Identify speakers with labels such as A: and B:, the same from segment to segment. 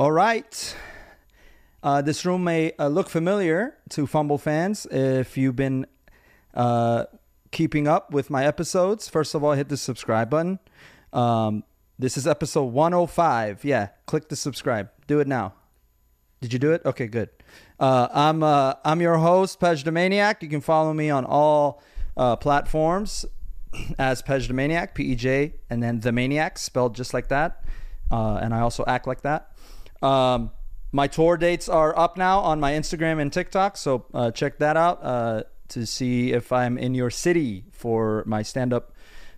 A: All right. Uh, this room may uh, look familiar to pHumble fans if you've been uh, keeping up with my episodes. First of all, hit the subscribe button. Um, this is episode 105. Yeah, click the subscribe. Do it now. Did you do it? Okay, good. Uh, I'm uh, I'm your host, Pej the Maniac. You can follow me on all uh, platforms as Pej the Maniac, P E J, and then the Maniac, spelled just like that. And I also act like that. Um, my tour dates are up now on my Instagram and TikTok, so uh, check that out uh, to see if I'm in your city for my stand-up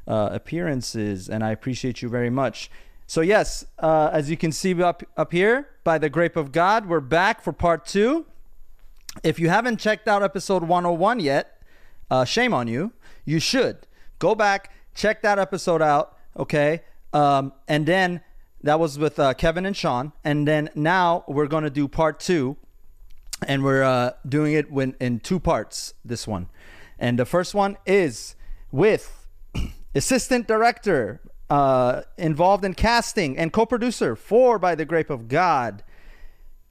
A: uh, appearances, and I appreciate you very much. So yes, uh, as you can see up up here, by the grape of God, we're back for part two. If you haven't checked out episode 101 yet, uh, shame on you. You should go back, check that episode out, okay? Um, and then that was with uh, Kevin and Sean, and then now we're gonna do part two, and we're uh, doing it when in two parts. This one, and the first one is with assistant director uh, involved in casting and co-producer for By the Grape of God.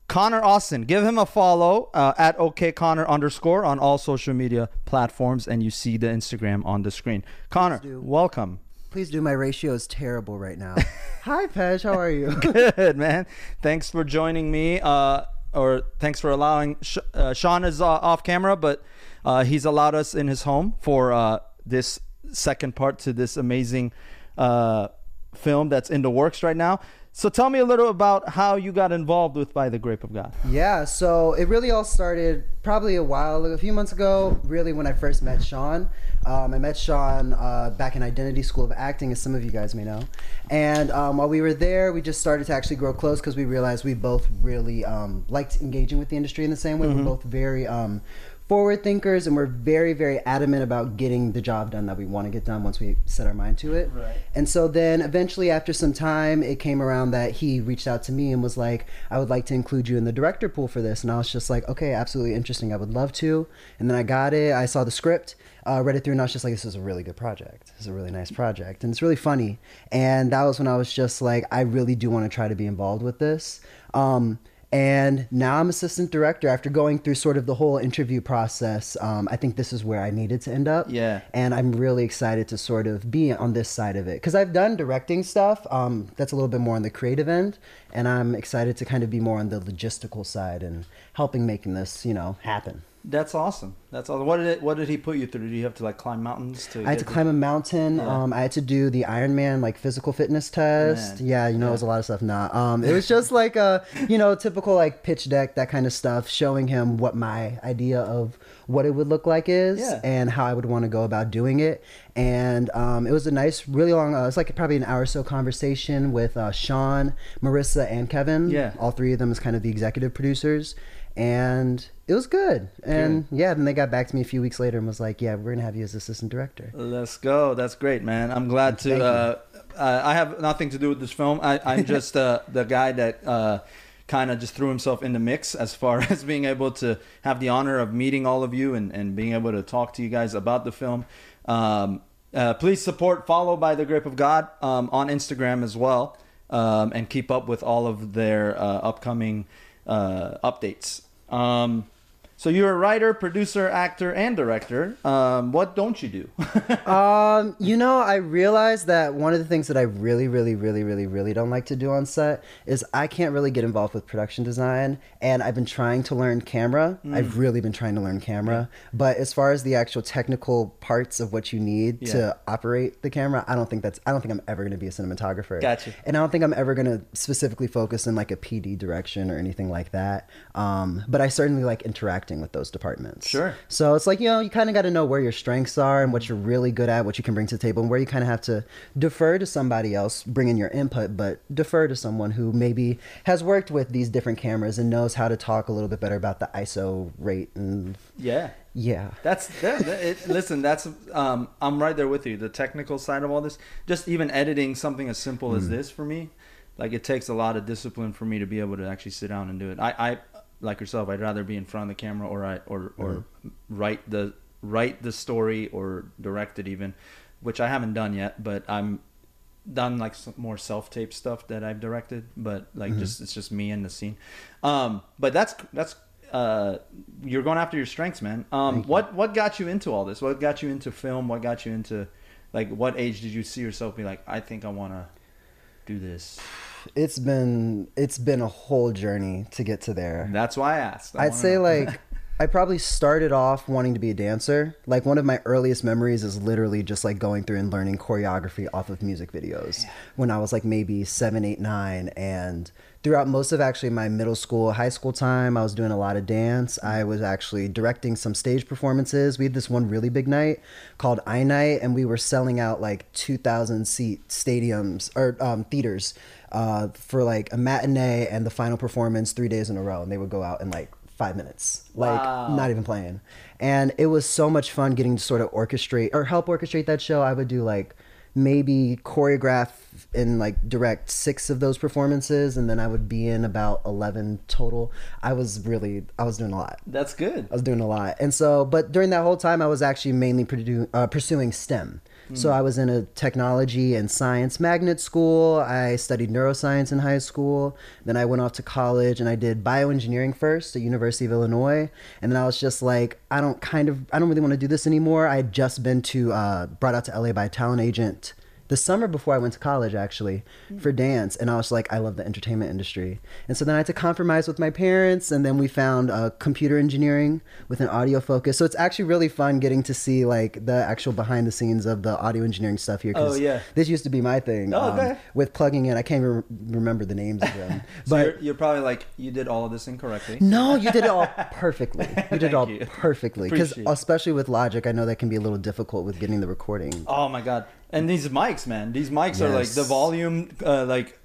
A: Connor Austin, give him a follow uh, at OKConnor underscore on all social media platforms, and you see the Instagram on the screen. Connor, welcome.
B: Please do. My ratio is terrible right now. Hi, Pej. How are you?
A: Good man. Thanks for joining me. Uh, or thanks for allowing. Sh- uh, Sean is uh, off camera, but uh, he's allowed us in his home for uh, this second part to this amazing uh, film that's in the works right now. So tell me a little about how you got involved with By the Grape of God.
B: Yeah, so it really all started probably a while, a few months ago, really when I first met Sean. Um, I met Sean uh, back in Identity School of Acting, as some of you guys may know. And um, while we were there, we just started to actually grow close because we realized we both really um, liked engaging with the industry in the same way. We're both very um, forward thinkers and we're very very adamant about getting the job done that we want to get done once we set our mind to it.
A: Right.
B: and so then eventually after some time it came around that he reached out to me and was like i would like to include you in the director pool for this. And i was just like okay absolutely interesting. I would love to. And then i got it. I saw the script uh, read it through and i was just like this is a really good project. This is a really nice project. And it's really funny. And that was when i was just like i really do want to try to be involved with this. Um, and now I'm assistant director. After going through sort of the whole interview process, um, I think this is where I needed to end up.
A: Yeah.
B: And I'm really excited to sort of be on this side of it because I've done directing stuff. Um, that's a little bit more on the creative end, and I'm excited to kind of be more on the logistical side and helping making this, you know, happen.
A: That's awesome. That's awesome. What did it, What did he put you through? Did you have to like climb mountains to?
B: I had to
A: the-
B: climb a mountain.
A: Yeah.
B: Um, I had to do the Ironman like physical fitness test.
A: Man.
B: Yeah, you know, it was a lot of stuff. Nah, um, it was just like a you know typical like pitch deck that kind of stuff, showing him what my idea of what it would look like is
A: Yeah.
B: and how I would want to go about doing it. And um, it was a nice, really long. Uh, it's like probably an hour or so conversation with uh, Sean, Marissa, and Kevin.
A: Yeah.
B: all three of them as kind of the executive producers. And it was good. And yeah, then they got back to me a few weeks later and was like, "Yeah, we're gonna have you as assistant director."
A: Let's go. That's great, man. I'm glad to. Uh, uh, I have nothing to do with this film. I, I'm just uh, the guy that uh, kind of just threw himself in the mix as far as being able to have the honor of meeting all of you and, and being able to talk to you guys about the film. Um, uh, please support Follow by the Grape of God um, on Instagram as well um, and keep up with all of their uh, upcoming uh, updates. Um, so you're a writer, producer, actor, and director. Um, what don't you do?
B: Um, you know, I realized that one of the things that I really, really, really, really, really don't like to do on set is I can't really get involved with production design. And I've been trying to learn camera. I've really been trying to learn camera. But as far as the actual technical parts of what you need
A: Yeah.
B: to operate the camera, I don't think that's. I don't think I'm ever going to be a cinematographer.
A: Gotcha.
B: And I don't think I'm ever going to specifically focus in like a PD direction or anything like that. Um, but I certainly like interacting with those departments.
A: Sure.
B: So it's like, you know, you kind of got to know where your strengths are and what you're really good at, what you can bring to the table, and where you kind of have to defer to somebody else, bring in your input, but defer to someone who maybe has worked with these different cameras and knows how to talk a little bit better about the ISO rate and
A: yeah.
B: yeah.
A: That's that, that- it, listen. That's um, I'm right there with you. The technical side of all this, just even editing something as simple as this for me, like it takes a lot of discipline for me to be able to actually sit down and do it. I, I like yourself. I'd rather be in front of the camera or I or or write the write the story or direct it even, which I haven't done yet. But I'm done like some more self-tape stuff that I've directed, but like
B: Mhm.
A: just it's just me and the scene. Um, but that's that's uh, you're going after your strengths, man. Um,
B: Thank you.
A: what what got you into all this? What got you into film? What got you into like what age did you see yourself be like? I think I want to do this.
B: It's been it's been a whole journey to get to there.
A: That's why I asked. I
B: I'd say
A: know.
B: like I probably started off wanting to be a dancer. Like one of my earliest memories is literally just like going through and learning choreography off of music videos when I was like maybe seven, eight, nine, and throughout most of actually my middle school, high school time, I was doing a lot of dance. I was actually directing some stage performances. We had this one really big night called I Night, and we were selling out like two thousand seat stadiums or um, theaters uh, for like a matinee and the final performance three days in a row, and they would go out in like five minutes, like
A: Wow.
B: not even playing. And it was so much fun getting to sort of orchestrate or help orchestrate that show. I would do like maybe choreograph and like direct six of those performances, and then I would be in about eleven total. I was really, I was doing a lot.
A: that's good.
B: I was doing a lot. And so, but during that whole time, I was actually mainly produ- uh, pursuing STEM. So I was in a technology and science magnet school. I studied neuroscience in high school. Then I went off to college and I did bioengineering first at University of Illinois. And then I was just like, I don't kind of, I don't really want to do this anymore. I had just been to, uh, brought out to LA by a talent agent the summer before I went to college, actually, for dance. And I was like, I love the entertainment industry. And so then I had to compromise with my parents. And then we found uh, computer engineering with an audio focus. So it's actually really fun getting to see like the actual behind the scenes of the audio engineering stuff here.
A: Oh, yeah.
B: This used to be my thing. um,
A: Oh, okay.
B: with plugging in. I can't even remember the names of them.
A: So
B: but
A: you're, you're probably like you did all of this incorrectly.
B: no, you did it all perfectly. You did it all
A: you.
B: perfectly. Because especially with Logic, I know that can be a little difficult with getting the recording.
A: Oh my god! And these mics, man, these mics are like the volume, uh, like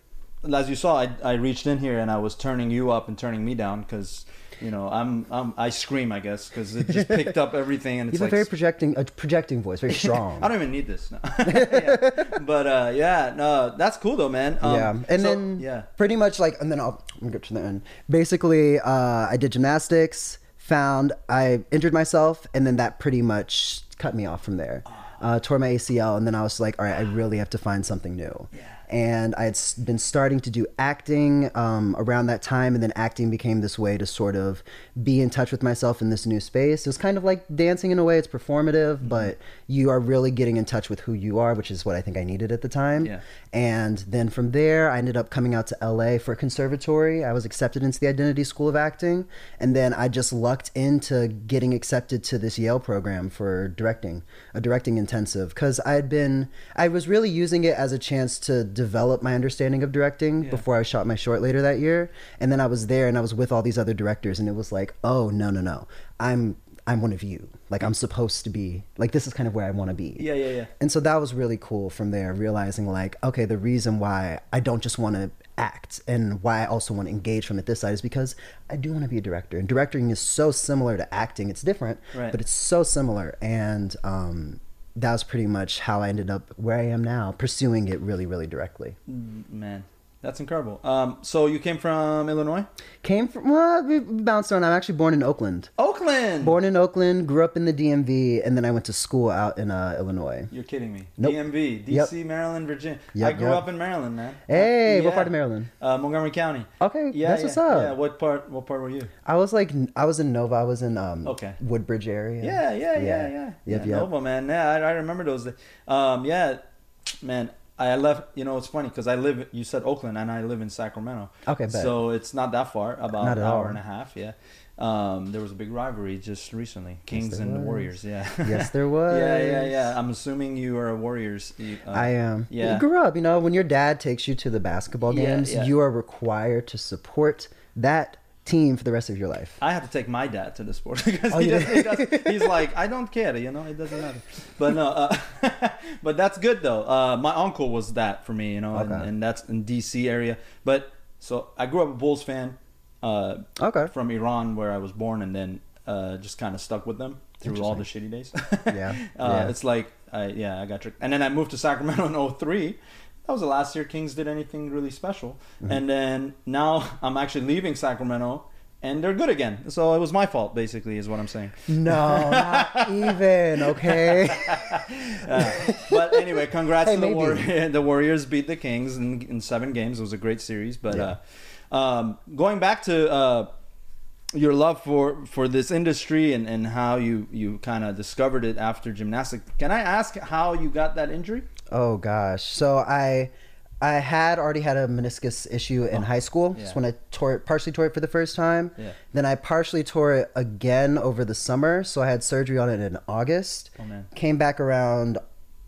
A: as you saw, I, I reached in here and I was turning you up and turning me down because you know I'm, I'm I scream I guess because it just picked up everything and
B: You
A: it's
B: have
A: like
B: a very projecting, a projecting voice, very strong.
A: I don't even need this. No. Yeah. But uh, yeah, no, that's cool though, man. Um,
B: yeah, and
A: so-
B: then
A: yeah,
B: pretty much like, and then I'll, I'll get to the end. Basically, uh, I did gymnastics, found I injured myself, and then that pretty much cut me off from there. Uh, tore my ACL, and then I was like, all right, I really have to find something new.
A: Yeah.
B: And I had been starting to do acting um, around that time, and then acting became this way to sort of be in touch with myself in this new space. It was kind of like dancing in a way; it's performative,
A: Mm-hmm.
B: but you are really getting in touch with who you are, which is what I think I needed at the time.
A: Yeah.
B: And then from there, I ended up coming out to LA for a conservatory. I was accepted into the Identity School of Acting. And then I just lucked into getting accepted to this Yale program for directing, a directing intensive. Because I had been, I was really using it as a chance to develop my understanding of directing
A: Yeah.
B: before I shot my short later that year. And then I was there and I was with all these other directors. And it was like, oh, no, no, no. I'm. I'm one of you. Like I'm supposed to be. Like this is kind of where I want to be.
A: yeah, yeah, yeah.
B: And so that was really cool from there, realizing like, okay, the reason why I don't just want to act and why I also want to engage from it this side is because I do want to be a director. And directing is so similar to acting. It's different,
A: Right.
B: but it's so similar. And um, that was pretty much how I ended up where I am now, pursuing it really, really directly.
A: Mm, Man, that's incredible. Um, so you came from Illinois,
B: Came from, well, we bounced around. I'm actually born in Oakland.
A: Oakland.
B: Born in Oakland, grew up in the DMV, and then I went to school out in uh, Illinois.
A: You're kidding me.
B: Nope.
A: DMV,
B: Yep.
A: DC, Maryland, Virginia.
B: Yep,
A: I grew
B: yep.
A: up in Maryland, man.
B: Hey,
A: Uh,
B: what part of Maryland?
A: Uh, Montgomery County.
B: Okay,
A: Yeah,
B: that's
A: yeah,
B: what's up.
A: Yeah, what part? What part were you?
B: I was like, I was in Nova. I was in um,
A: Okay.
B: Woodbridge area.
A: Yeah, yeah, yeah, yeah.
B: Yep,
A: yeah,
B: yep.
A: Nova, man. Yeah, I, I remember those. Um, yeah, man. I left. You know, it's funny because I live. You said Oakland, and I live in Sacramento.
B: Okay, bet.
A: So it's not that far. About an hour
B: all.
A: and a half. Yeah. Um, there was a big rivalry just recently, Kings
B: there
A: and
B: was.
A: Warriors. Yeah.
B: Yes, there was.
A: yeah, yeah, yeah. I'm assuming you are a Warriors. you- Uh,
B: I am.
A: Yeah.
B: You grew up, you know, when your dad takes you to the basketball
A: Yeah,
B: games,
A: yeah.
B: you are required to support that team for the rest of your life.
A: I had to take my dad to the sport because
B: Oh,
A: he
B: you
A: does, he does, he's like, I don't care, you know, it doesn't matter. But no, uh, but that's good though. Uh, my uncle was that for me, you know, and,
B: Okay.
A: and that's in DC area. But so I grew up a Bulls fan uh,
B: Okay.
A: from Iran where I was born, and then uh, just kind of stuck with them through all the shitty days.
B: Yeah,
A: uh,
B: yeah.
A: it's like, I, yeah, I got tricked, and then I moved to Sacramento in 03. That was the last year Kings did anything really special,
B: Mm-hmm.
A: and then now I'm actually leaving Sacramento and they're good again. So it was my fault, basically, is what I'm saying.
B: No, not even. Okay.
A: Uh, but anyway, congrats
B: Hey,
A: to the. Warriors. the Warriors beat the Kings in, in seven games. It was a great series. But
B: Yeah.
A: uh, um, going back to uh, your love for, for this industry and, and how you, you kind of discovered it after gymnastics, can I ask how you got that injury?
B: Oh gosh. So I I had already had a meniscus issue in oh, high school.
A: Oh, yeah.
B: Just when I tore it, partially tore it for the first time.
A: Yeah.
B: Then I partially tore it again over the summer. So I had surgery on it in August.
A: Oh, man.
B: Came back around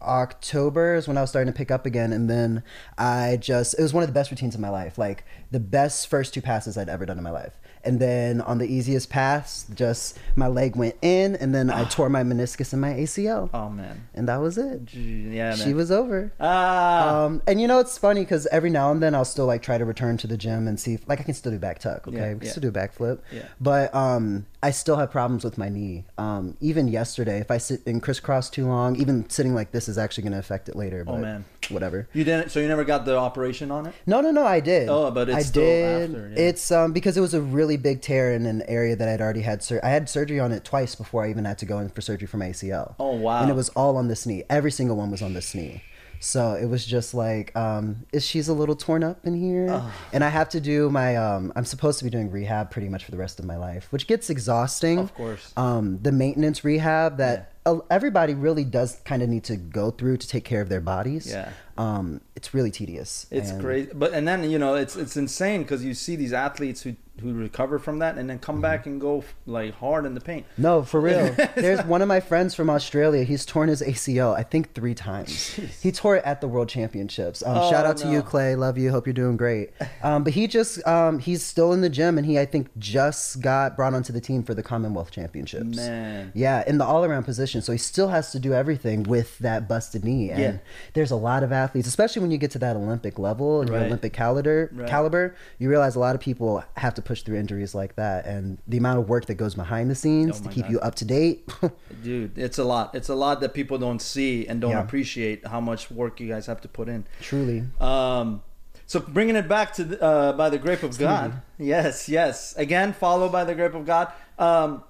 B: October is when I was starting to pick up again, and then I just it was one of the best routines of my life. Like the best first two passes I'd ever done in my life. And then on the easiest pass, just my leg went in, and then I tore my meniscus and my ACL,
A: Oh, man.
B: and that was it.
A: Yeah, man.
B: She was over.
A: Ah.
B: Um, and you know it's funny because every now and then I'll still like try to return to the gym and see if like I can still do back tuck. Okay,
A: Yeah,
B: we can
A: yeah.
B: still do back flip.
A: Yeah.
B: But um, I still have problems with my knee. Um, even yesterday, if I sit in crisscross too long, even sitting like this is actually going to affect it later.
A: Oh, man.
B: whatever.
A: you didn't, so you never got the operation on it?
B: No, no, no. I did.
A: Oh, but it's
B: I
A: still
B: did.
A: after, yeah.
B: It's um because it was a really big tear in an area that I'd already had. Sur- I had surgery on it twice before I even had to go in for surgery for my ACL.
A: Oh, wow.
B: And it was all on this knee. Every single one was on this knee. So it was just like, um, is she's a little torn up in here, and I have to do my. Um, I'm supposed to be doing rehab pretty much for the rest of my life, which gets exhausting.
A: Of course.
B: Um, the maintenance rehab that uh, everybody really does kind of need to go through to take care of their bodies.
A: Yeah.
B: Um, it's really tedious.
A: It's
B: and-
A: crazy, but and then you know it's it's insane because you see these athletes who who recover from that and then come back and go like hard in the paint.
B: No, for real. There's one of my friends from Australia. He's torn his ACL, I think, three times. He tore it at the World Championships. Um,
A: Oh,
B: shout out to you, Clay. Love you. Hope you're doing great. Um, but he just, um, he's still in the gym, and he, I think, just got brought onto the team for the Commonwealth Championships.
A: Man.
B: Yeah, in the all around position. So he still has to do everything with that busted knee. And
A: Yeah.
B: there's a lot of athletes, especially when you get to that Olympic level and your
A: Right.
B: Olympic caliber,
A: Right.
B: caliber, you realize a lot of people have to push through injuries like that. And the amount of work that goes behind the scenes
A: Oh
B: to keep
A: God.
B: you up to date.
A: Dude, it's a lot. It's a lot that people don't see and don't
B: Yeah.
A: appreciate how much work you guys have to put in.
B: Truly.
A: Um, so bringing it back to the, uh, by the grape of God. Yes, yes. Again, followed by the grape of God. Um,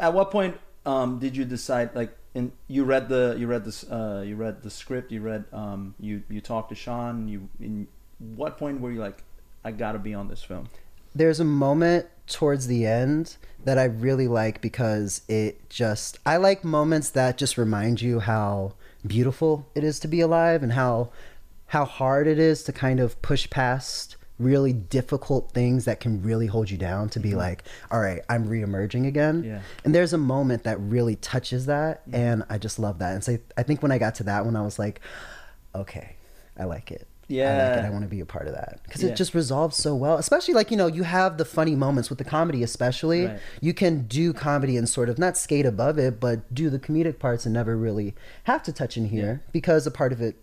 A: at what point um, did you decide? Like, in you read the you read this uh, you read the script. You read um, you you talked to Sean. You in what point were you like, I got to be on this film?
B: There's a moment towards the end that I really like because it just I like moments that just remind you how beautiful it is to be alive and how how hard it is to kind of push past really difficult things that can really hold you down to be mm-hmm. like all right i'm reemerging again
A: Yeah.
B: and there's a moment that really touches that mm-hmm. and i just love that and so i think when i got to that one i was like okay i like it Yeah. I like it.
A: Yeah.
B: I want to be a part of that because
A: Yeah.
B: it just resolves so well. Especially like you know you have the funny moments with the comedy, especially
A: Right.
B: you can do comedy and sort of not skate above it, but do the comedic parts and never really have to touch in here because a part of it.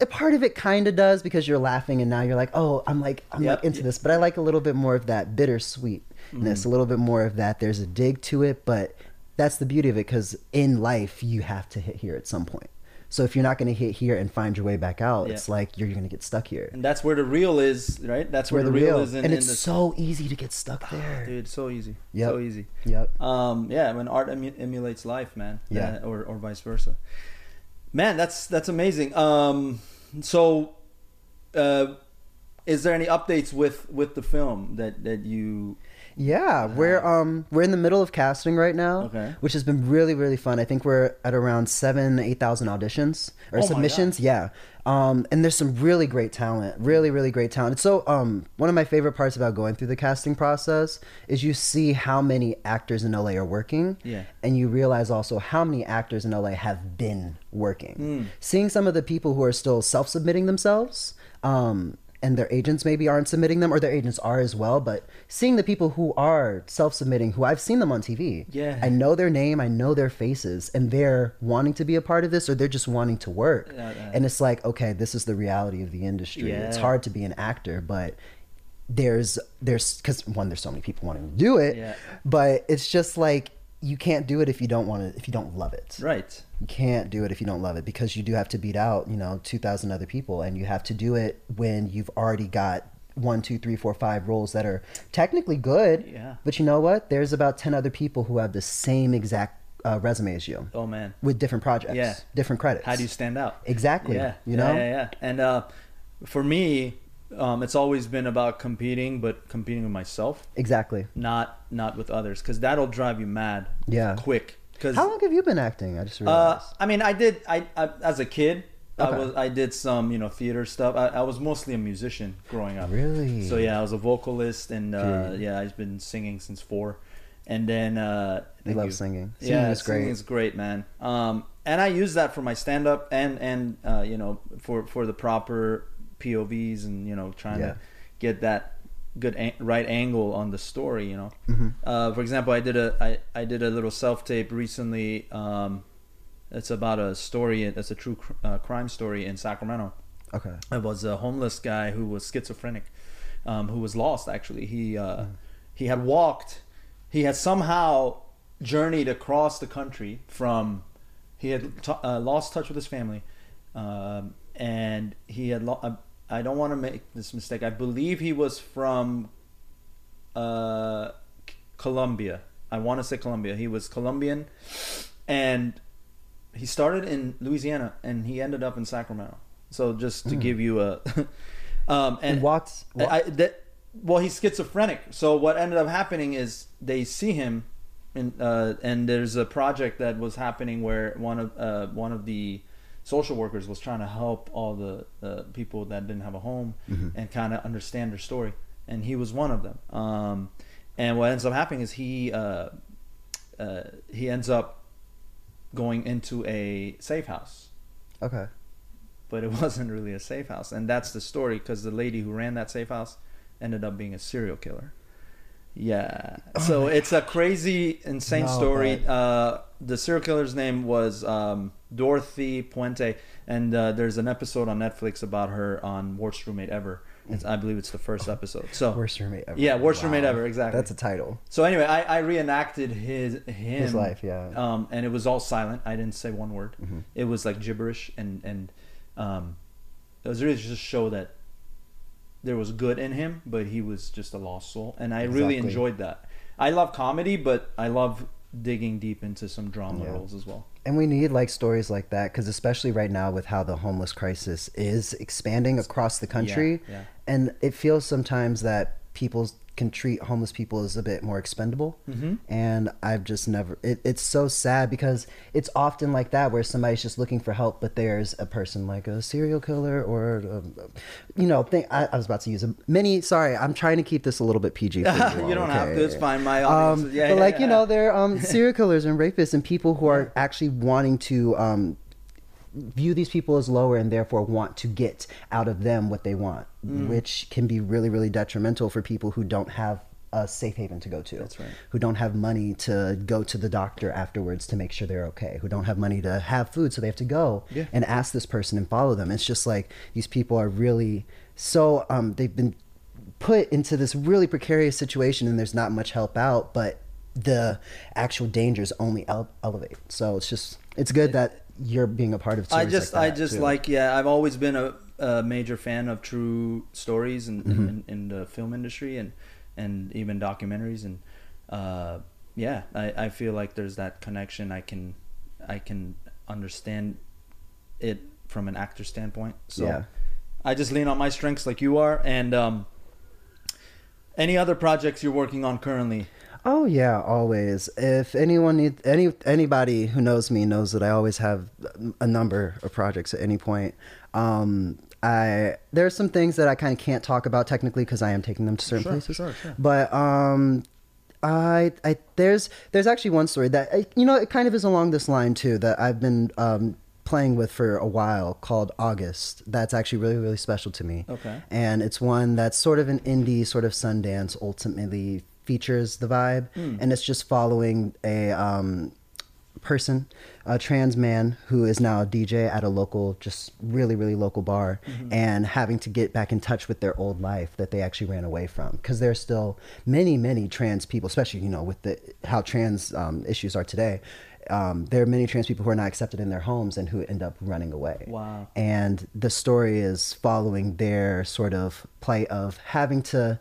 B: A part of it kind of does because you're laughing and now you're like, oh, I'm like, I'm
A: Yep.
B: like into this, but I like a little bit more of that bittersweetness,
A: Mm-hmm.
B: a little bit more of that. There's a dig to it, but that's the beauty of it because in life you have to hit here at some point. So if you're not going to hit here and find your way back out,
A: Yeah.
B: it's like you're going to get stuck here.
A: And that's where the real is, right? That's where,
B: Where
A: the, real,
B: real,
A: is in,
B: and it's
A: the
B: so easy to get stuck there.
A: dude. So easy, so easy.
B: Yep.
A: Um, yeah, when art emu- emulates life, man.
B: Yeah.
A: Uh, or or vice versa. Man, that's that's amazing. Um, so, uh, is there any updates with with the film that that you?
B: Yeah, we're um we're in the middle of casting right now,
A: Okay.
B: which has been really really fun. I think we're at around seven eight thousand auditions or
A: Oh
B: submissions. Yeah, um, and there's some really great talent, really really great talent. So um, one of my favorite parts about going through the casting process is you see how many actors in LA are working,
A: Yeah.
B: and you realize also how many actors in LA have been working.
A: Hmm.
B: Seeing some of the people who are still self submitting themselves. Um, and their agents maybe aren't submitting them, or their agents are as well. But seeing the people who are self-submitting, who I've seen them on TV,
A: Yeah.
B: I know their name, I know their faces, and they're wanting to be a part of this, or they're just wanting to work.
A: Yeah, yeah.
B: And it's like, okay, this is the reality of the industry. It's hard to be an actor, but there's there's because one, there's so many people wanting to do it,
A: Yeah.
B: but it's just like you can't do it if you don't want to, if you don't love it.
A: Right.
B: You can't do it if you don't love it because you do have to beat out, you know, 2,000 other people and you have to do it when you've already got one, two, three, four, five roles that are technically good.
A: Yeah.
B: But you know what? There's about ten other people who have the same exact uh, resume as you
A: Oh man.
B: with different projects,
A: Yeah.
B: different credits.
A: How do you stand out?
B: Exactly.
A: Yeah.
B: You
A: Yeah,
B: know.
A: Yeah, yeah. And uh, for me, um, it's always been about competing, but competing with myself,
B: Exactly.
A: not not with others, because that'll drive you mad.
B: Yeah.
A: Quick. Because
B: How long have you been acting? I just
A: uh,
B: realized.
A: I mean, I did. I, I as a kid, I was I did some you know theater stuff. I, I was mostly a musician growing up.
B: Really?
A: So yeah, I was a vocalist, and uh, yeah, I've been singing since four. And then uh,
B: I love
A: you.
B: singing. Singing
A: yeah,
B: is great.
A: singing is great, man. Um, and I use that for my stand up and and uh, you know for for the proper POVs and you know trying
B: Yeah.
A: to get that good an- right angle on the story. You know,
B: Mhm.
A: uh, for example, I did a I, I did a little self tape recently. Um, it's about a story. It's a true cr- uh, crime story in Sacramento.
B: Okay.
A: It was a homeless guy who was schizophrenic, um, who was lost. Actually, he uh, he had walked, he had somehow journeyed across the country from. He had t- uh, lost touch with his family, um, and he had. Lo- I, don't want to make this mistake. I believe he was from uh, Colombia. I want to say Colombia. He was Colombian, and he started in Louisiana and he ended up in Sacramento. So just to give you a, um, and
B: And walked. wa-
A: I, that, well, he's schizophrenic. So what ended up happening is they see him, in, uh, and there's a project that was happening where one of uh, one of the social workers was trying to help all the uh, people that didn't have a home and kind of understand their story, and he was one of them. Um, and what ends up happening is he uh, uh, he ends up going into a safe house
B: okay.
A: but it wasn't really a safe house and that's the story because the lady who ran that safe house ended up being a serial killer yeah so it's a crazy insane
B: No,
A: story uh, the serial killer's name was um, dorothy puente and uh, there's an episode on netflix about her on worst roommate ever it's, i believe it's the first episode so
B: Worst roommate ever.
A: Yeah, worst roommate ever, exactly.
B: That's a title.
A: so anyway i, I reenacted his him
B: His life, yeah.
A: um, and it was all silent. I didn't say one word.
B: Mhm.
A: It was like gibberish, and and um, it was really just show that there was good in him, but he was just a lost soul, and I really enjoyed that. I love comedy, but I love digging deep into some drama
B: Yeah.
A: roles as well.
B: And we need like stories like that because especially right now with how the homeless crisis is expanding across the country,
A: yeah.
B: and it feels sometimes that people can treat homeless people as a bit more expendable.
A: Mhm.
B: And I've just never. It, it's so sad because it's often like that where somebody's just looking for help, but there's a person like a serial killer or, um, you know, thing. I, I was about to use a many. Sorry, I'm trying to keep this a little bit PG. For you,
A: You don't have to, it's fine. My audience-
B: Um,
A: yeah,
B: but
A: yeah,
B: like you know, they're um, serial killers and rapists and people who are actually wanting to um, view these people as lower and therefore want to get out of them what they want,
A: Mm.
B: which can be really, really detrimental for people who don't have a safe haven to go to.
A: That's right.
B: Who don't have money to go to the doctor afterwards to make sure they're okay. Who don't have money to have food, so they have to go
A: Yeah.
B: and ask this person and follow them. It's just like these people are really so um, they've been put into this really precarious situation and there's not much help out, but the actual dangers only ele- elevate. So it's just it's good that you're being a part of.
A: I just,
B: like
A: I just
B: too.
A: like, yeah. I've always been a, a major fan of true stories in,
B: Mm-hmm.
A: in, in the film industry and and even documentaries and uh, yeah, I, I feel like there's that connection. I can I can understand it from an actor standpoint. So
B: Yeah.
A: I just lean on my strengths like you are. And um, any other projects you're working on currently?
B: Oh yeah, always. If anyone need any anybody who knows me knows that I always have a number of projects at any point. Um, I there's some things that I kind of can't talk about technically because I am taking them to certain
A: Sure,
B: places.
A: sure, sure.
B: But um, I I there's there's actually one story that you know it kind of is along this line too that I've been um playing with for a while called August. That's actually really really special to me.
A: Okay.
B: And it's one that's sort of an indie sort of Sundance ultimately features the vibe
A: Hmm.
B: and it's just following a um person, a trans man who is now a DJ at a local, just really, really local bar, and having to get back in touch with their old life that they actually ran away from. Because there's still many, many trans people, especially you know with the how trans um, issues are today. Um, there are many trans people who are not accepted in their homes and who end up running away.
A: Wow.
B: And the story is following their sort of plight of having to,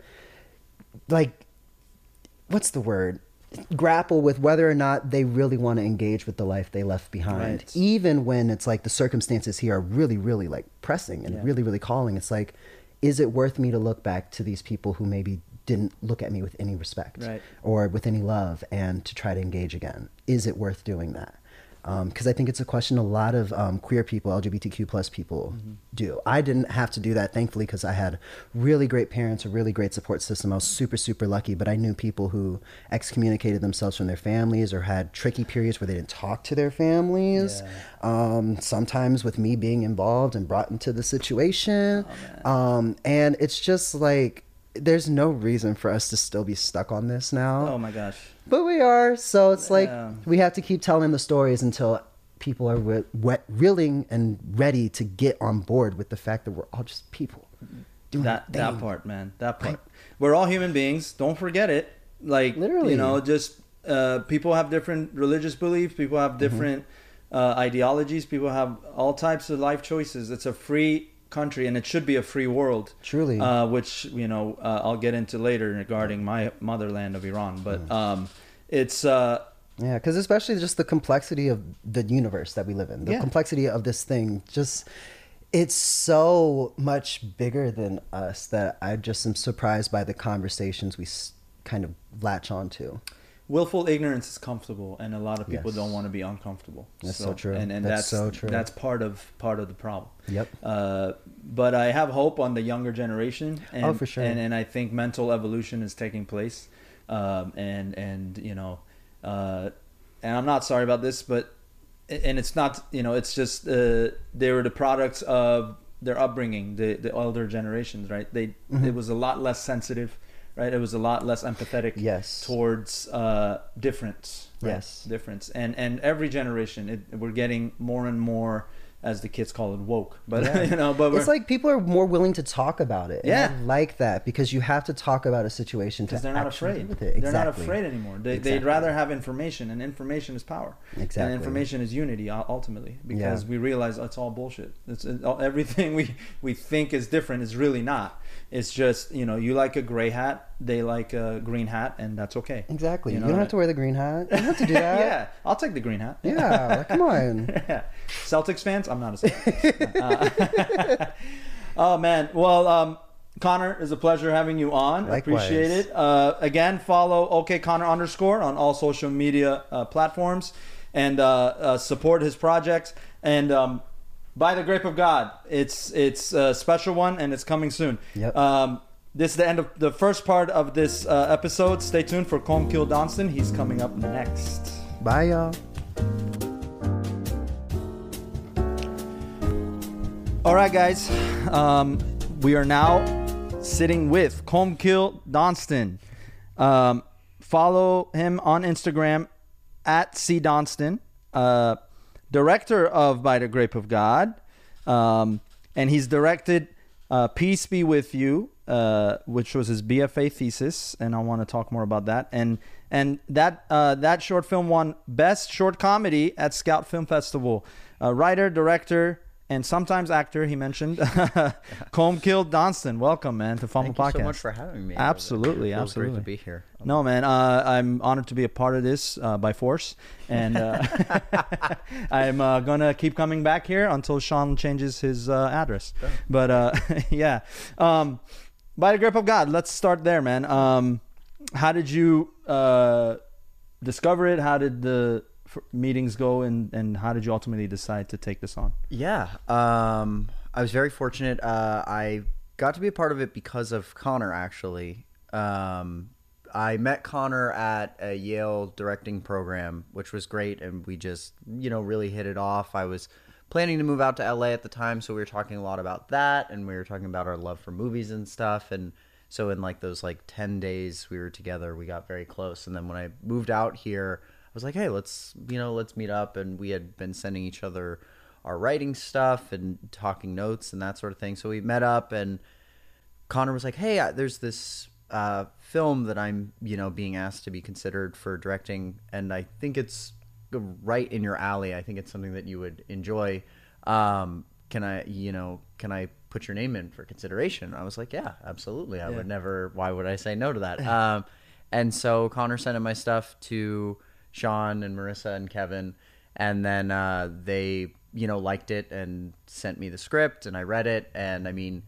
B: like, what's the word? Grapple with whether or not they really want to engage with the life they left behind.
A: Right.
B: Even when it's like the circumstances here are really, really like pressing and
A: Yeah.
B: really, really calling. It's like, is it worth me to look back to these people who maybe didn't look at me with any respect
A: Right.
B: or with any love and to try to engage again? Is it worth doing that? Because I think it's a question a lot of um, queer people, LGBTQ plus people
A: Mm-hmm.
B: do. I didn't have to do that, thankfully, because I had really great parents, a really great support system. I was super, super lucky. But I knew people who excommunicated themselves from their families or had tricky periods where they didn't talk to their families. Um, sometimes with me being involved and brought into the situation. um, and it's just like, there's no reason for us to still be stuck on this now.
A: Oh my gosh.
B: But we are, so it's like
A: Yeah.
B: we have to keep telling the stories until people are wet, willing and ready to get on board with the fact that we're all just people. Doing
A: that that part, man. That part. We're all human beings. Don't forget it. Like
B: Literally.
A: you know, just uh, people have different religious beliefs. People
B: Mm-hmm.
A: have different uh, ideologies. People have all types of life choices. It's a free country, and it should be a free world.
B: Truly.
A: uh, which you know uh, I'll get into later regarding my motherland of Iran. But um, it's uh,
B: Yeah, because especially just the complexity of the universe that we live in, the
A: Yeah.
B: complexity of this thing, just it's so much bigger than us that I just am surprised by the conversations we s- kind of latch onto.
A: Willful ignorance is comfortable and a lot of people
B: Yes.
A: don't want to be uncomfortable
B: That's so true.
A: and, and
B: That's
A: that's,
B: so true.
A: that's part of part of the problem
B: Yep.
A: uh, but i have hope on the younger generation and,
B: Oh, for sure.
A: and, and i think mental evolution is taking place um, and and you know uh, and i'm not sorry about this but and it's not you know it's just uh, they were the products of their upbringing the the older generations right they
B: Mm-hmm.
A: it was a lot less sensitive right it was a lot less empathetic
B: Yes.
A: towards uh, difference. right?
B: Yes.
A: difference, and and every generation, it, we're getting more and more, as the kids call it, woke. But
B: Yeah.
A: you know, but
B: it's like people are more willing to talk about it.
A: Yeah.
B: I like that because you have to talk about a situation
A: because they're not afraid.
B: with it.
A: They're not afraid anymore. They,
B: Exactly.
A: They'd rather have information, and information is power.
B: Exactly.
A: And information is unity ultimately, because
B: Yeah.
A: we realize it's all bullshit. It's it, all- everything we we think is different is really not. It's just you know you like a gray hat, they like a green hat, and that's okay.
B: Exactly. You,
A: know
B: don't have to wear the green hat. You don't have to do that.
A: yeah, I'll take the green hat.
B: Yeah, like, come on.
A: yeah. Celtics fans? I'm not a Celtics. Uh, oh man. Well, um, Connor, it's a pleasure having you on.
B: Likewise.
A: Appreciate it. Uh, again, follow OK Connor underscore on all social media uh, platforms and uh, uh, support his projects. And um, by the grape of God, it's it's a special one and it's coming soon.
B: Yep.
A: Um, this is the end of the first part of this uh, episode. Stay tuned for Colmcille Donston. He's coming up next.
B: Bye, y'all.
A: All right, guys. Um, we are now sitting with Colmcille Donston. Um, follow him on Instagram at C Donston, uh, director of By the Grape of God, um, and he's directed uh, "Peace Be with You," uh, which was his BFA thesis, and I want to talk more about that. And and that uh, that short film won Best Short Comedy at Scout Film Festival. Uh, writer, director, and sometimes actor. He mentioned Colmcille Donston. Welcome, man, to pHumble
C: Thank
A: Podcast.
C: you so much for having me.
A: Absolutely, absolutely.
C: great to be here.
A: No, man, uh, I'm honored to be a part of this uh, by force, and uh, I'm uh, gonna keep coming back here until Sean changes his uh, address. But uh, yeah, um, by the grape of God, let's start there, man. Um, how did you uh, discover it? How did the meetings go, and and how did you ultimately decide to take this on?
C: Yeah, um, I was very fortunate. Uh, I got to be a part of it because of Connor. Actually, um, I met Connor at a Yale directing program, which was great, and we just you know really hit it off. I was planning to move out to LA at the time, so we were talking a lot about that, and we were talking about our love for movies and stuff, and so in like those like 10 days we were together we got very close and then when i moved out here was like, hey, let's you know let's meet up, and we had been sending each other our writing stuff and talking notes and that sort of thing. So we met up, and Connor was like, hey, I- there's this uh, film that I'm you know being asked to be considered for directing, and I think it's right in your alley. I think it's something that you would enjoy. Um, can I, you know, can I put your name in for consideration? I was like, yeah, absolutely. I would never. Why would I say no to that? um, and so Connor sent in my stuff to Sean and Marissa and Kevin, and then uh, they, you know, liked it and sent me the script, and I read it, and I mean,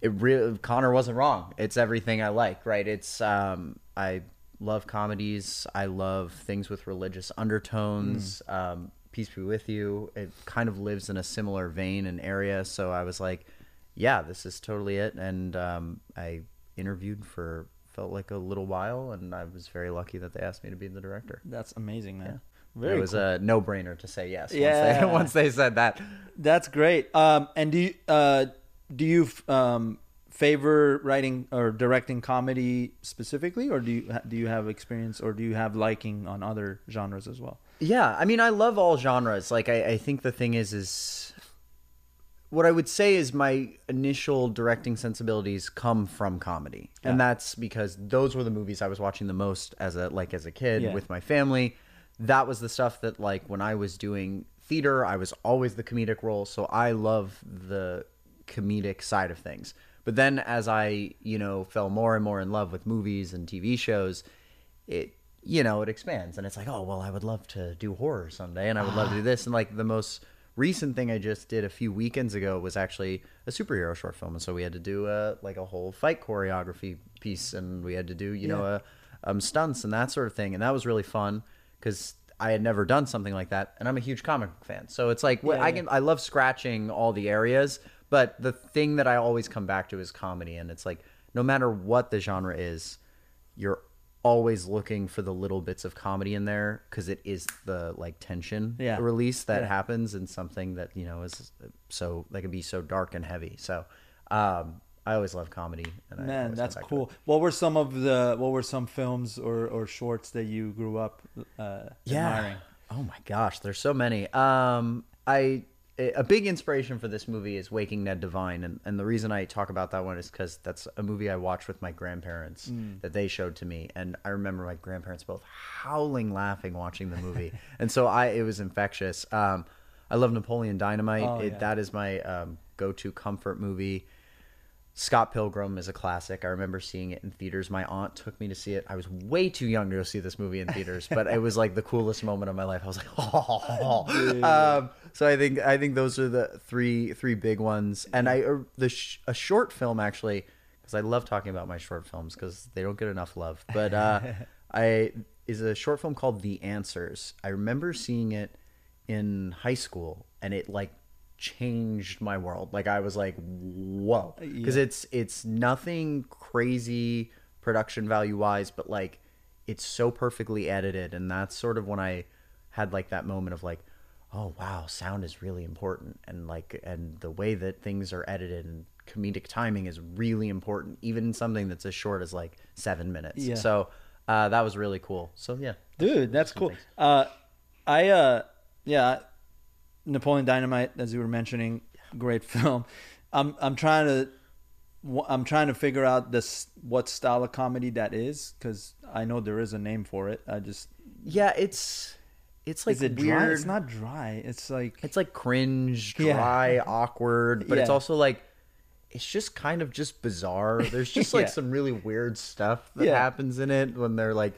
C: it really Connor wasn't wrong. It's everything I like, right? It's um, I love comedies. I love things with religious undertones. Um, Peace be with you. It kind of lives in a similar vein and area. So I was like, yeah, this is totally it. And um, I interviewed for felt like a little while, and I was very lucky that they asked me to be the director.
A: That's amazing, man.
C: it
A: Very
C: was
A: cool.
C: a no brainer to say yes.
A: Yeah.
C: Once they, once they said that.
A: That's great. Um, and do you, uh, do you um, favor writing or directing comedy specifically, or do you do you have experience or do you have liking on other genres as well?
C: Yeah, I mean, I love all genres. Like, I, I think the thing is, is what I would say is my initial directing sensibilities come from comedy, and that's because those were the movies I was watching the most as a like as a kid
A: Yeah.
C: with my family. That was the stuff that like when I was doing theater, I was always the comedic role, so I love the comedic side of things. But then as I, you know, fell more and more in love with movies and TV shows, it you know, it expands and it's like, oh well I would love to do horror someday and I would love to do this. And like the most recent thing I just did a few weekends ago was actually a superhero short film. And so we had to do a like a whole fight choreography piece and we had to do, you know, a um stunts and that sort of thing. And that was really fun because I had never done something like that, and I'm a huge comic fan. So it's like
A: Yeah,
C: I
A: yeah.
C: can I love scratching all the areas, but the thing that I always come back to is comedy, and it's like no matter what the genre is, you're always looking for the little bits of comedy in there because it is the like tension
A: Yeah.
C: release that
A: Yeah.
C: happens in something that you know is so that can be so dark and heavy. So um, I always love comedy. And
A: Man, that's
C: come back to
A: cool. What were some of the what were some films or, or shorts that you grew up uh, admiring?
C: Oh my gosh, there's so many. Um, I a big inspiration for this movie is Waking Ned Devine, and, and the reason I talk about that one is because that's a movie I watched with my grandparents that they showed to me, and I remember my grandparents both howling laughing watching the movie, and so I it was infectious. Um, I love Napoleon Dynamite.
A: Oh,
C: it,
A: yeah.
C: That is my um, go-to comfort movie. Scott Pilgrim is a classic. I remember seeing it in theaters. My aunt took me to see it. I was way too young to go see this movie in theaters, but it was like the coolest moment of my life. I was like, oh. Um, so I think I think those are the three three big ones. And I uh, the sh- a short film actually because I love talking about my short films because they don't get enough love. But uh, I is a short film called The Answers. I remember seeing it in high school, and it like changed my world. Like I was like, whoa, because it's it's nothing crazy production value wise, but like it's so perfectly edited, and that's sort of when I had like that moment of like, oh wow, sound is really important, and like and the way that things are edited and comedic timing is really important, even in something that's as short as like seven minutes.
A: Yeah.
C: So uh, that was really cool. So yeah,
A: Dude, that's cool. Uh, I uh, yeah, Napoleon Dynamite, as you were mentioning, great film. I'm I'm trying to I'm trying to figure out this what style of comedy that is because I know there is a name for it. I just
C: yeah, it's it's like
A: is it
C: weird.
A: dry? It's not dry. It's like
C: it's like cringe,
A: Yeah.
C: dry, awkward, but it's also like it's just kind of just bizarre. There's just like
A: Yeah.
C: some really weird stuff that
A: Yeah.
C: happens in it when they're like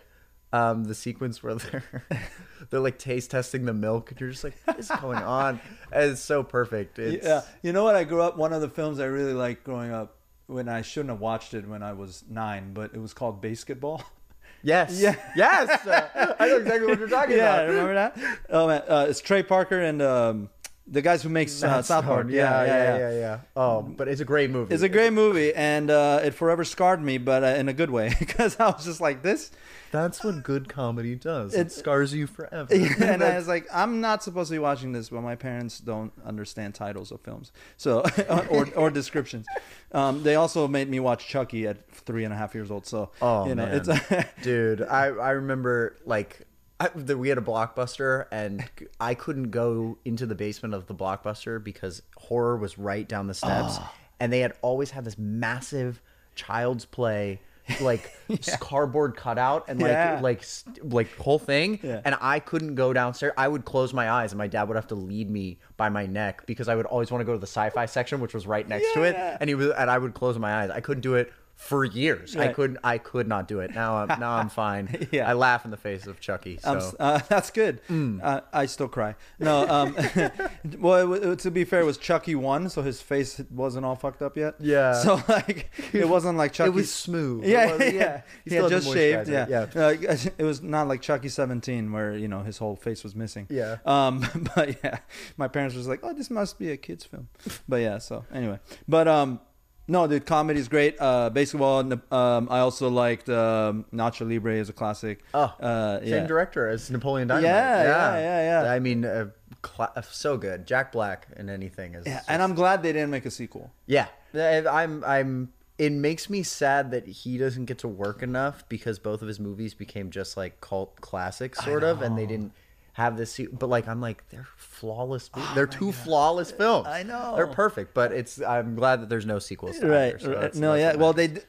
C: um the sequence where they're they're like taste testing the milk and you're just like what is going on? And it's so perfect. It's
A: yeah. You know what? I grew up. One of the films I really liked growing up when I shouldn't have watched it when I was nine, but it was called BASEketball.
C: Yes.
A: Yeah.
C: Yes. Uh, I know exactly what you're talking
A: yeah,
C: about.
A: Yeah, remember that? Oh man, uh, it's Trey Parker and um, the guys who makes uh, South Park.
C: Stone. Yeah, yeah, yeah, yeah, Oh, but it's a great movie.
A: It's a great movie, and uh, it forever scarred me, but uh, in a good way, because I was just like this,
C: That's what good comedy does. It,
A: It-
C: scars you forever.
A: and I was like, I'm not supposed to be watching this, but my parents don't understand titles of films, so or or descriptions. Um, they also made me watch Chucky at three and a half years old, so
C: Oh,
A: you know,
C: man.
A: it's
C: Dude, I I remember like I, the, we had a blockbuster, and I couldn't go into the basement of the blockbuster because horror was right down the steps,
A: Ah.
C: and they had always had this massive child's play. Like cardboard cutout and like
A: Yeah.
C: like like whole thing
A: Yeah.
C: and I couldn't go downstairs. I would close my eyes and my dad would have to lead me by my neck because I would always want to go to the sci-fi section which was right next to it and he was and I would close my eyes. I couldn't do it for years. I couldn't I could not do it. Now I'm now I'm fine.
A: Yeah.
C: I laugh in the face of Chucky. So
A: I'm uh, that's good.
C: Mm.
A: Uh, I still cry. No, um, well, it, wa- to be fair, it was Chucky one, so his face wasn't all fucked up yet.
C: Yeah.
A: So like, it wasn't like Chucky.
C: it was smooth.
A: Yeah,
C: was-
A: yeah,
C: he
A: yeah.
C: had
A: just shaved. Yeah,
C: it. yeah.
A: Uh, it was not like Chucky 17, where you know his whole face was missing.
C: Yeah.
A: Um, but yeah, my parents was like, "Oh, this must be a kids film." But yeah, so anyway, but um, no, the is great. Uh, BASEketball. Um, I also liked um, Nacho Libre as a classic.
C: Oh,
A: uh,
C: Same director as Napoleon Dynamite.
A: Yeah, yeah, yeah, yeah.
C: I mean, uh, cla- so good. Jack Black in anything is.
A: Yeah, and I'm glad they didn't make a sequel.
C: Yeah, I'm. I'm. It makes me sad that he doesn't get to work enough because both of his movies became just like cult classics, sort of, and they didn't have this. se- But like, I'm like, they're flawless. movies. they're two flawless films.
A: I know.
C: they're perfect. But it's. I'm glad that there's no sequels. To
A: right.
C: either, so
A: right.
C: that's-
A: no,
C: that's
A: yeah. Well, they. d-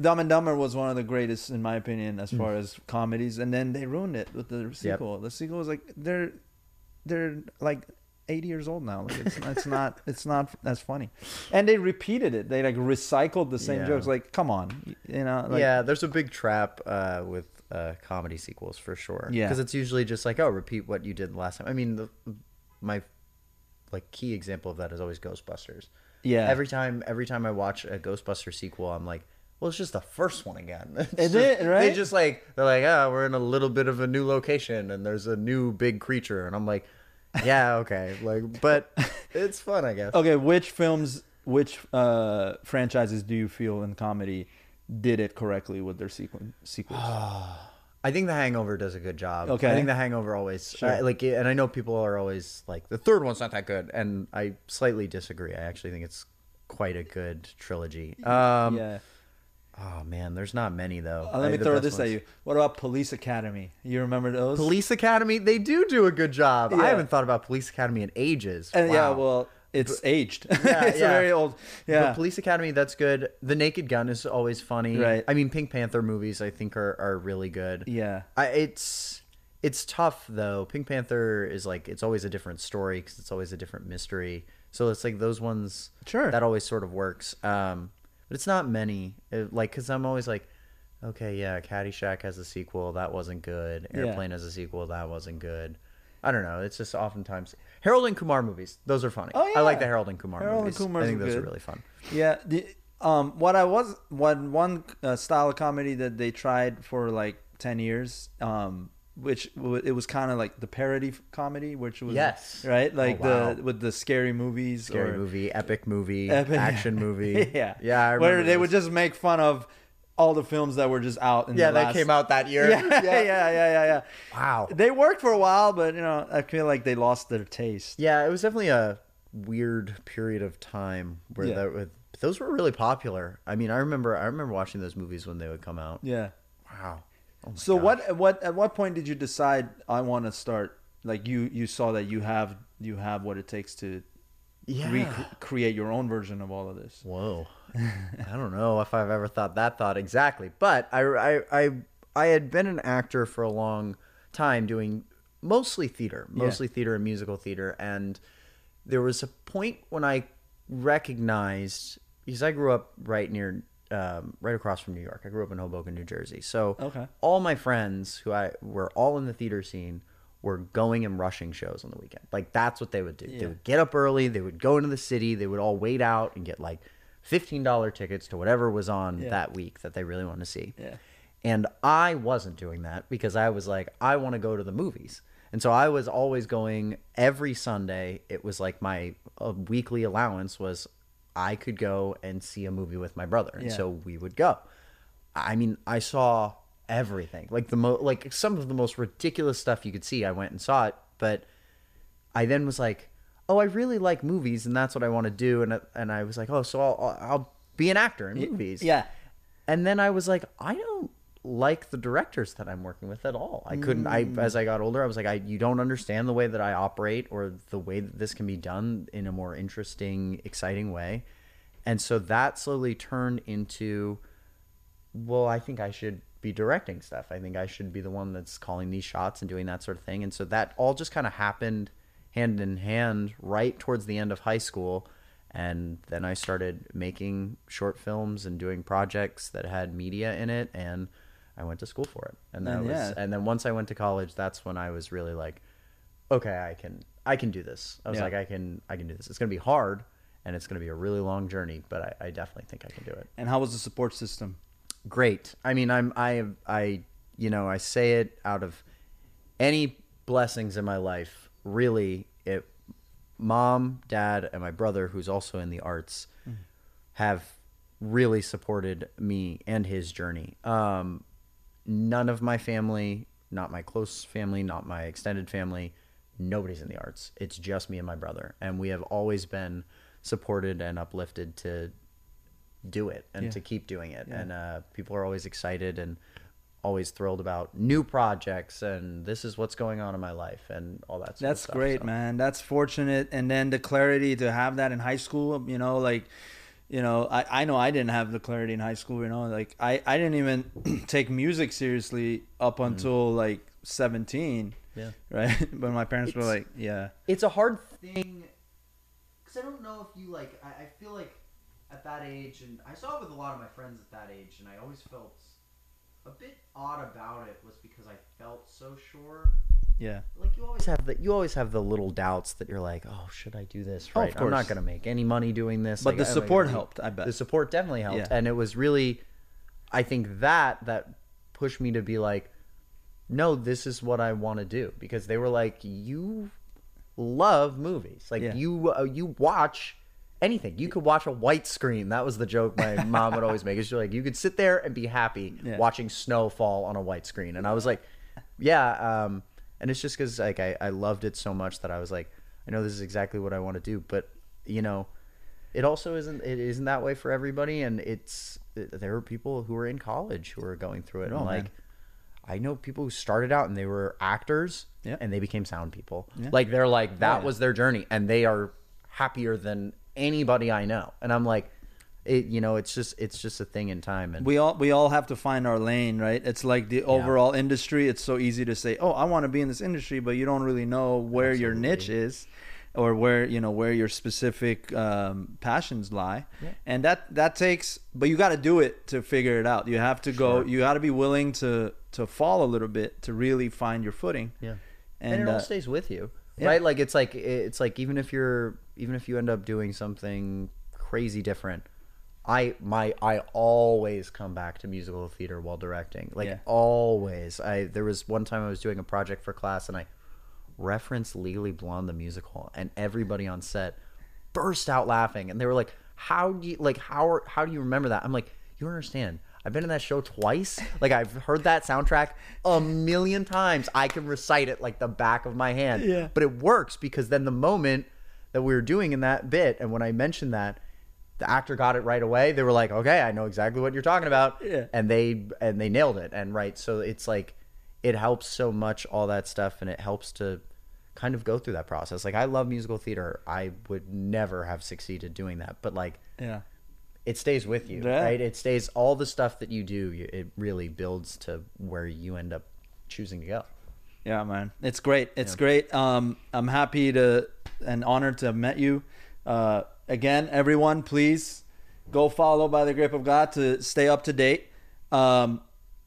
A: Dumb and Dumber was one of the greatest, in my opinion,
C: Mm.
A: as far as comedies, and then they ruined it with the sequel. The sequel was like they're they're like 80 years old now. Like it's, it's not it's not as funny, and they repeated it. They like recycled the same
C: Yeah.
A: jokes. Like, come on, you know? Like,
C: yeah, there's a big trap uh, with uh, comedy sequels for sure.
A: Yeah.
C: because it's usually just like, oh, repeat what you did last time. I mean, the, my like key example of that is always Ghostbusters.
A: Yeah.
C: Every time, every time I watch a Ghostbuster sequel, I'm like, well, it's just the first one again. It's
A: Is
C: just-
A: it,
C: They just like they're like, oh, we're in a little bit of a new location and there's a new big creature, and I'm like, yeah, okay, like, but it's fun, I guess.
A: Okay, which films, which uh, franchises do you feel in comedy did it correctly with their sequ- sequels?
C: I think The Hangover does a good job.
A: Okay.
C: I think The Hangover always
A: Sure.
C: I- like, and I know people are always like the third one's not that good, and I slightly disagree. I actually think it's quite a good trilogy. Um,
A: yeah.
C: Oh man, there's not many though.
A: Uh, let
C: I-
A: me
C: the
A: throw
C: best
A: this at
C: ones-
A: you. What about Police Academy? You remember those?
C: Police Academy, they do do a good job.
A: Yeah.
C: I haven't thought about Police Academy in ages.
A: And yeah,
C: Wow.
A: well, it's aged.
C: Yeah,
A: it's
C: yeah.
A: very old.
C: But
A: Yeah.
C: Police Academy, that's good. The Naked Gun is always funny.
A: Right.
C: I mean, Pink Panther movies, I think are, are really good.
A: yeah.
C: I, it's it's tough though. Pink Panther is like it's always a different story because it's always a different mystery. So it's like those ones.
A: Sure.
C: That always sort of works. Um, but it's not many. It- like because I'm always like, okay, yeah, Caddyshack has a sequel that wasn't good.
A: Yeah.
C: Airplane has a sequel that wasn't good. I don't know. It's just oftentimes Harold and Kumar movies. Those are funny.
A: Oh, yeah.
C: I like the Harold and Kumar
A: Harold and
C: movies.
A: Kumar's
C: I think those are really fun.
A: Yeah. The, um, what I was, what one uh, style of comedy that they tried for like 10 years, um, which w- it was kind of like the parody comedy, which was
C: Yes.
A: right, like
C: Oh, wow.
A: the with the scary movies,
C: Scary movie, epic movie,
A: Epic-
C: action movie.
A: yeah,
C: yeah.
A: Where they
C: those.
A: would just make fun of all the films that were just out. In
C: yeah,
A: the
C: that
A: last-
C: came out that year.
A: Yeah, yeah, yeah, yeah, yeah.
C: Wow.
A: They worked for a while, but you know, I feel like they lost their taste.
C: Yeah, it was definitely a weird period of time where
A: Yeah.
C: that would, those were really popular. I mean, I remember I remember watching those movies when they would come out.
A: Yeah.
C: Wow. Oh
A: So
C: gosh.
A: what what at what point did you decide I want to start like you you saw that you have you have what it takes to
C: Yeah.
A: rec- create your own version of all of this.
C: Whoa. I don't know if I've ever thought that thought exactly, but I, I, I, I had been an actor for a long time doing mostly theater,
A: Yeah.
C: mostly theater and musical theater. And there was a point when I recognized, because I grew up right near, um, right across from New York. I grew up in Hoboken, New Jersey. So
A: Okay.
C: all my friends who I were all in the theater scene were going and rushing shows on the weekend. Like that's what they would do. They would get up early, they would go into the city, they would all wait out and get like $15 tickets to whatever was on
A: Yeah.
C: that week that they really wanted to see.
A: Yeah.
C: And I wasn't doing that because I was like, I want to go to the movies. And so I was always going every Sunday. It was like my uh, weekly allowance was I could go and see a movie with my brother. And
A: Yeah.
C: so we would go. I mean, I saw everything. Like the mo like some of the most ridiculous stuff you could see. I went and saw it, but I then was like, "Oh, I really like movies and that's what I want to do." And and I was like, "Oh, so I'll I'll- be an actor in movies."
A: Yeah.
C: And then I was like, I don't like the directors that I'm working with at all. I couldn't. I
A: Mm.
C: as I got older, I was like, I you don't understand the way that I operate or the way that this can be done in a more interesting, exciting way, and so that slowly turned into, well, I think I should be directing stuff. I think I should be the one that's calling these shots and doing that sort of thing. And so that all just kind of happened hand in hand right towards the end of high school. And then I started making short films and doing projects that had media in it. And I went to school for it. And that
A: And
C: was,
A: yeah.
C: and then once I went to college, that's when I was really like, okay, I can, I can do this. I was
A: Yeah.
C: like, I can, I can do this. It's going to be hard and it's going to be a really long journey, but I, I definitely think I can do it
A: And how was the support system?
C: Great. I mean, I'm I I you know I say it out of any blessings in my life. Really, it mom, dad, and my brother, who's also in the arts, have really supported me and his journey. Um, none of my family, not my close family, not my extended family, nobody's in the arts. It's just me and my brother, and we have always been supported and uplifted to do it and
A: Yeah.
C: to keep doing it.
A: Yeah.
C: And uh, people are always excited and always thrilled about new projects and this is what's going on in my life and all that.
A: That's
C: stuff.
A: great,
C: So-
A: man. That's fortunate. And then the clarity to have that in high school, you know, like, you know, I, I know I didn't have the clarity in high school, you know, like I, I didn't even take music seriously up until like 17.
C: Yeah.
A: Right. but my parents were like, yeah.
C: it's a hard thing because I don't know if you like. I, I feel like at that age, and I saw it with a lot of my friends at that age, and I always felt a bit odd about it. Was because I felt so sure.
A: Yeah.
C: Like you always have the you always have the little doubts that you're like, oh, should I do this
A: Oh,
C: right?
A: of
C: I'm not gonna make any money doing this.
A: But
C: Like,
A: the
C: am I
A: support
C: gonna
A: helped, I bet.
C: The support definitely helped,
A: Yeah.
C: and it was really, I think that that pushed me to be like, no, this is what I want to do because they were like, you love movies, like
A: Yeah.
C: you uh, you watch anything. You could watch a white screen. That was the joke my mom would always make. Is like you could sit there and be happy
A: Yeah.
C: watching snow fall on a white screen, and I was like, yeah. Um, and it's just because like I, I loved it so much that I was like, I know this is exactly what I want to do, but you know, it also isn't it isn't that way for everybody, and it's there are people who are in college who are going through it,
A: Oh,
C: and like.
A: man.
C: I know people who started out and they were actors
A: Yeah.
C: and they became sound people.
A: Yeah.
C: Like they're like that was their journey and they are happier than anybody I know. And I'm like it you know, it's just it's just a thing in time and
A: We all we all have to find our lane, right? It's like the overall industry. It's so easy to say, "Oh, I want to be in this industry," but you don't really know where your niche is, or where you know where your specific um, passions lie.
C: Yeah.
A: And that that takes, but you got to do it to figure it out. You have to go. You got to be willing to to fall a little bit to really find your footing.
C: Yeah.
A: And,
C: and, it all
A: uh,
C: stays with you
A: yeah.
C: right like it's like it's like even if you're even if you end up doing something crazy different i my i always come back to musical theater while directing. Like
A: Yeah.
C: always. I there was one time i was doing a project for class and i referenced legally blonde the musical and everybody on set burst out laughing. And they were like how do you like how are, how do you remember that? I'm like you understand. I've been in that show twice. Like i've heard that soundtrack a million times. I can recite it like the back of my hand.
A: Yeah.
C: but it works because then the moment that we were doing in that bit and when i mentioned that the actor got it right away they were like okay i know exactly what you're talking about
A: Yeah.
C: and they and they nailed it and right so it's like it helps so much all that stuff and it helps to kind of go through that process like i love musical theater i would never have succeeded doing that but like
A: Yeah.
C: it stays with you
A: Yeah.
C: right it stays all the stuff that you do it really builds to where you end up choosing to go
A: Yeah, man, it's great. It's great. Um, I'm happy to and honored to have met you. Uh, again, everyone, please go follow by the grape of God to stay up to date. Um,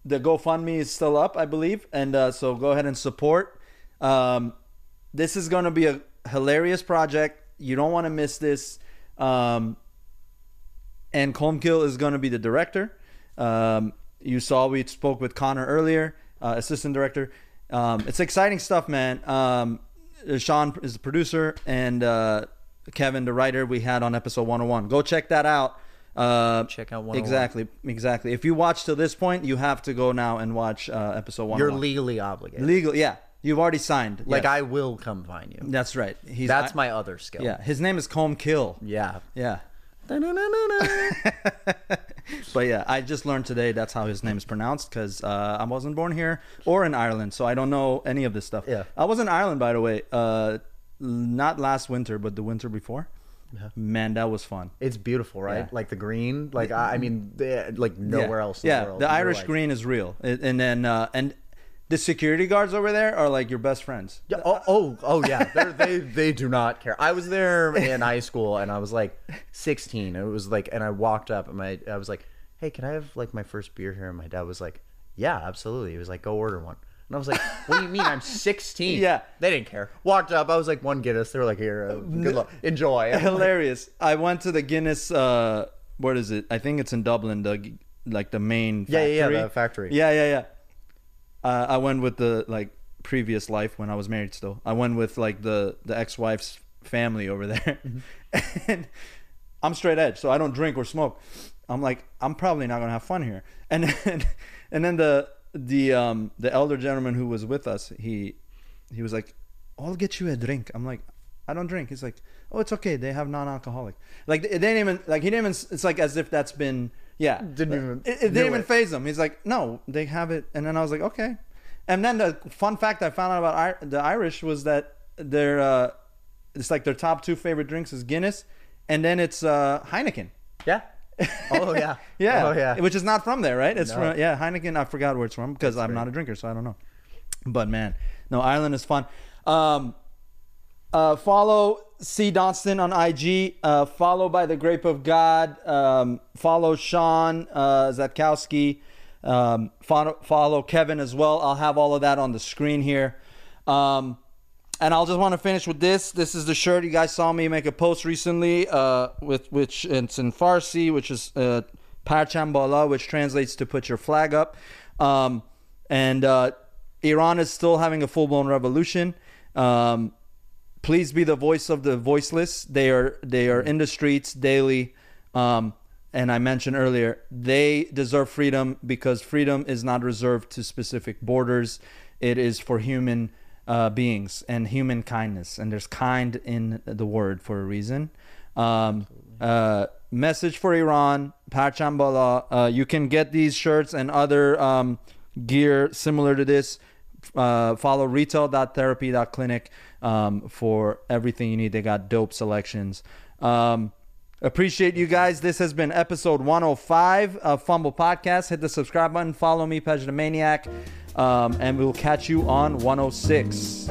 A: the GoFundMe is still up, I believe, and uh, so go ahead and support. Um, this is going to be a hilarious project. You don't want to miss this. Um, and Colmcille is going to be the director. Um, you saw we spoke with Connor earlier, uh, assistant director. Um, it's exciting stuff, man. Um, Sean is the producer, and uh, Kevin, the writer, we had on episode 101. Go check that out. Uh,
C: Check out 101.
A: exactly, exactly. If you watch till this point, you have to go now and watch uh, episode 101.
C: you're legally obligated
A: legal. Yeah, you've already signed.
C: like
A: yes.
C: i will come find you
A: That's right. He's
C: that's
A: I-
C: my other skill
A: Yeah, his name is Colmcille.
C: yeah
A: Yeah. But yeah, I just learned today that's how his name is pronounced because uh, I wasn't born here or in Ireland, so I don't know any of this stuff.
C: Yeah.
A: I was in Ireland, by the way, uh, not last winter, but the winter before. Man, that was fun.
C: It's beautiful, right?
A: Yeah.
C: Like the green. Like I, I mean, they- like nowhere
A: yeah.
C: else. In
A: Yeah,
C: the, world.
A: the Irish
C: like-
A: green is real, It- and then uh, and the security guards over there are like your best friends.
C: Yeah, oh, oh, oh, yeah. They they do not care. I was there in high school, and I was like 16. It was like, and I walked up, and my I was like, "Hey, can I have like my first beer here?" And my dad was like, "Yeah, absolutely." He was like, "Go order one." And I was like, "What do you mean? I'm 16."
A: Yeah.
C: they didn't care. Walked up, I was like, "One Guinness." They were like, "Here, uh, good luck, enjoy."
A: Hilarious. I went to the Guinness. Uh, what is it? I think it's in Dublin. The like the main.
C: Yeah,
A: Factory.
C: yeah, yeah, the factory.
A: Yeah, yeah, yeah. Uh, I went with the like previous life when I was married. Still, I went with like the the ex wife's family over there, and I'm straight edge, so I don't drink or smoke. I'm like, I'm probably not gonna have fun here. And then, and then the the um the elder gentleman who was with us, he he was like, I'll get you a drink. I'm like, I don't drink. He's like, oh, it's okay. They have non-alcoholic. Like they didn't even like he didn't even. It's like as if that's been yeah.
C: Didn't even
A: It, it didn't even faze him. He's like, no, they have it. And then I was like, okay. And then the fun fact I found out about I- the Irish was that their uh, it's like their top two favorite drinks is Guinness, and then it's uh, Heineken.
C: yeah. Oh yeah.
A: Yeah.
C: Oh yeah.
A: Which is not from there, right? It's
C: No.
A: from yeah, Heineken. I forgot where it's from because I'm not a drinker, so I don't know. But man, no, Ireland is fun. Um, uh, follow C Donston on IG. Uh, follow by the Grape of God. Um, follow Sean uh, Szatkowski. Um, follow, follow Kevin as well. I'll have all of that on the screen here. Um, and I'll just want to finish with this. This is the shirt you guys saw me make a post recently, uh, with which it's in Farsi, which is uh, Parcham which translates to put your flag up. Um, and uh, Iran is still having a full blown revolution. Um, please be the voice of the voiceless. They are they are in the streets daily. Um, and I mentioned earlier, they deserve freedom because freedom is not reserved to specific borders. It is for human uh, beings and human kindness. And there's kind in the word for a reason. Um, uh, message for Iran, Parchambala. Uh, you can get these shirts and other um, gear similar to this. Uh, follow retail.therapy.clinic um, for everything you need. They got dope selections. Um, appreciate you guys. This has been episode 105 of pHumble Podcast. Hit the subscribe button. Follow me, Pej the Maniac. Um, and we'll catch you on 106.